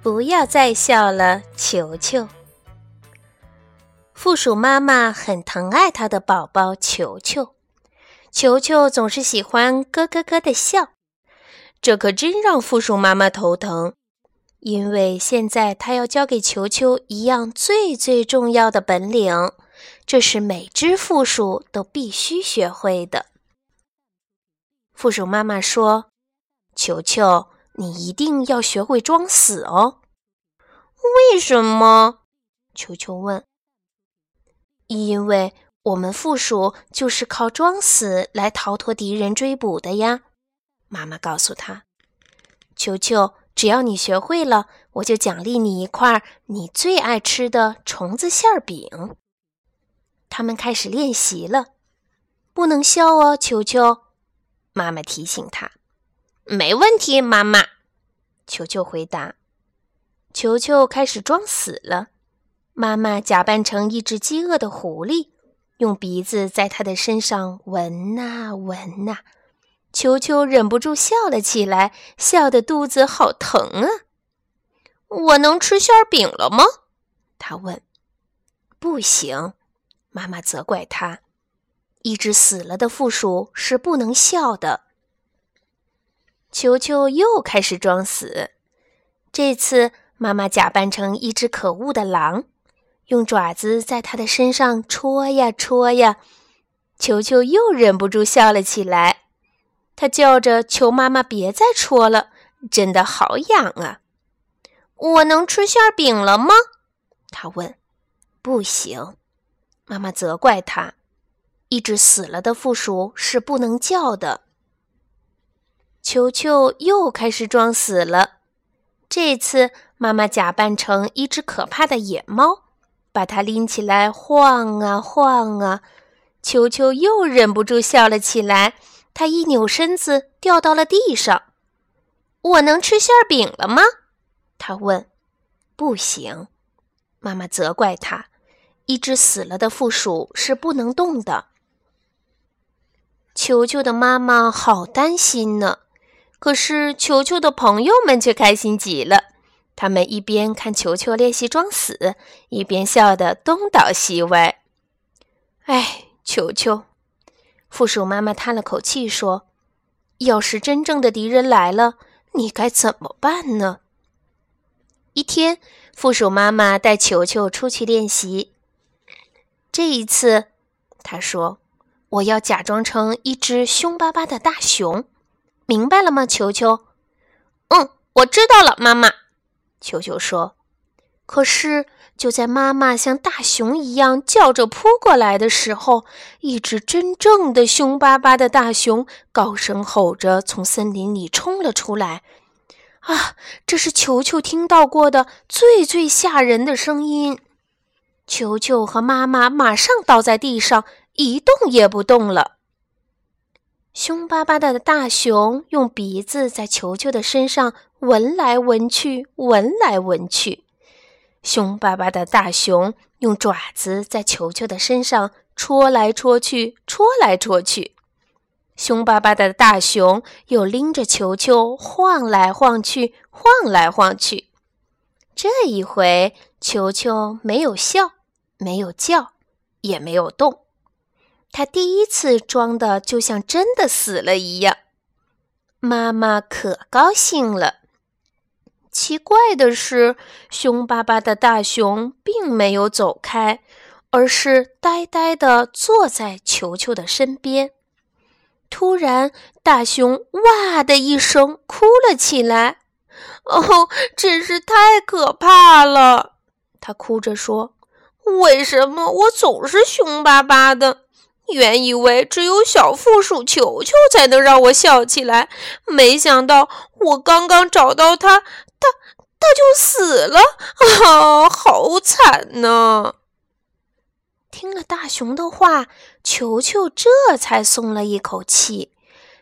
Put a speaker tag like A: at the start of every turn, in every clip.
A: 不要再笑了，球球。负鼠妈妈很疼爱它的宝宝球球，球球总是喜欢咯咯咯的笑，这可真让负鼠妈妈头疼。因为现在它要教给球球一样最最重要的本领，这是每只负鼠都必须学会的。负鼠妈妈说：“球球。”你一定要学会装死哦！
B: 为什么？
A: 球球问。因为我们负鼠就是靠装死来逃脱敌人追捕的呀。妈妈告诉他：“球球，只要你学会了，我就奖励你一块你最爱吃的虫子馅饼。”他们开始练习了。不能笑哦，球球。妈妈提醒他。
B: 没问题，妈妈。
A: 球球回答。球球开始装死了。妈妈假扮成一只饥饿的狐狸，用鼻子在他的身上闻呐闻呐。球球忍不住笑了起来，笑得肚子好疼啊！
B: 我能吃馅饼了吗？
A: 他问。不行，妈妈责怪他。一只死了的负鼠是不能笑的。球球又开始装死，这次妈妈假扮成一只可恶的狼，用爪子在他的身上戳呀戳呀。球球又忍不住笑了起来，他叫着求妈妈别再戳了，真的好痒啊！
B: 我能吃馅饼了吗？
A: 他问。不行，妈妈责怪他。一只死了的负鼠是不能叫的。球球又开始装死了。这次，妈妈假扮成一只可怕的野猫，把它拎起来晃啊晃啊。球球又忍不住笑了起来。他一扭身子，掉到了地上。
B: 我能吃馅饼了吗？
A: 他问。不行，妈妈责怪他。一只死了的负鼠是不能动的。球球的妈妈好担心呢。可是，球球的朋友们却开心极了。他们一边看球球练习装死，一边笑得东倒西歪。哎，球球，负鼠妈妈叹了口气说：“要是真正的敌人来了，你该怎么办呢？”一天，负鼠妈妈带球球出去练习。这一次，他说：“我要假装成一只凶巴巴的大熊。”明白了吗，球球？
B: 嗯，我知道了，妈妈。
A: 球球说。可是，就在妈妈像大熊一样叫着扑过来的时候，一只真正的凶巴巴的大熊高声吼着从森林里冲了出来。啊，这是球球听到过的最最吓人的声音。球球和妈妈马上倒在地上，一动也不动了。凶巴巴的大熊用鼻子在球球的身上闻来闻去，闻来闻去。凶巴巴的大熊用爪子在球球的身上戳来戳去，戳来戳去。凶巴巴的大熊又拎着球球晃来晃去，晃来晃去。这一回，球球没有笑，没有叫，也没有动。他第一次装的就像真的死了一样，妈妈可高兴了。奇怪的是，凶巴巴的大熊并没有走开，而是呆呆地坐在球球的身边。突然，大熊“哇”的一声哭了起来。
B: “哦，真是太可怕了！”
A: 他哭着说，“
B: 为什么我总是凶巴巴的？”原以为只有小负鼠球球才能让我笑起来，没想到我刚刚找到它，它它就死了 啊！好惨呐！
A: 听了大熊的话，球球这才松了一口气。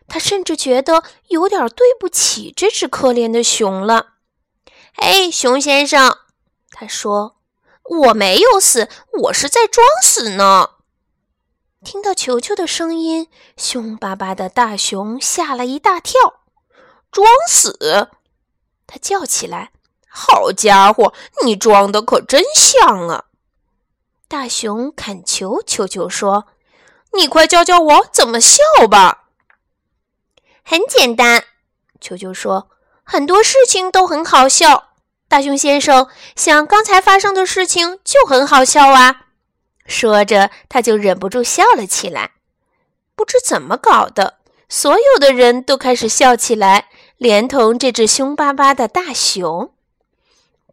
A: 他甚至觉得有点对不起这只可怜的熊了。
B: 哎，熊先生，他说：“我没有死，我是在装死呢。”
A: 听到球球的声音，凶巴巴的大熊吓了一大跳，
B: 装死！
A: 他叫起来：“
B: 好家伙，你装的可真像啊！
A: 大熊恳求球球说：“
B: 你快教教我怎么笑吧。”
A: 很简单，球球说：“很多事情都很好笑。大熊先生，像刚才发生的事情就很好笑啊！”说着，他就忍不住笑了起来。不知怎么搞的，所有的人都开始笑起来，连同这只凶巴巴的大熊。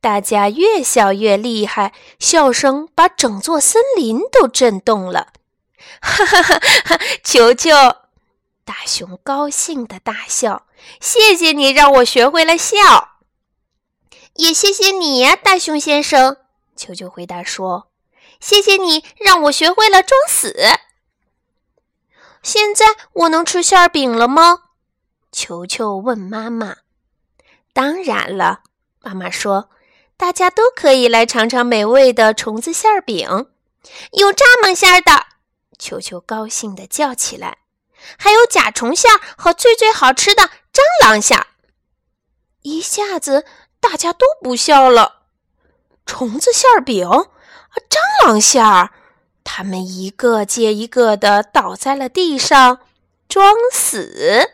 A: 大家越笑越厉害，笑声把整座森林都震动了。哈哈哈！哈球球，大熊高兴的大笑。谢谢你让我学会了笑，也谢谢你呀，大熊先生。球球回答说：“谢谢你让我学会了装死。”现在我能吃馅饼了吗？球球问妈妈。当然了，妈妈说。大家都可以来尝尝美味的虫子馅饼，有蚱蜢馅的！球球高兴地叫起来。还有甲虫馅和最最好吃的蟑螂馅。一下子大家都不笑了。虫子馅饼，蟑螂馅儿，他们一个接一个的倒在了地上，装死。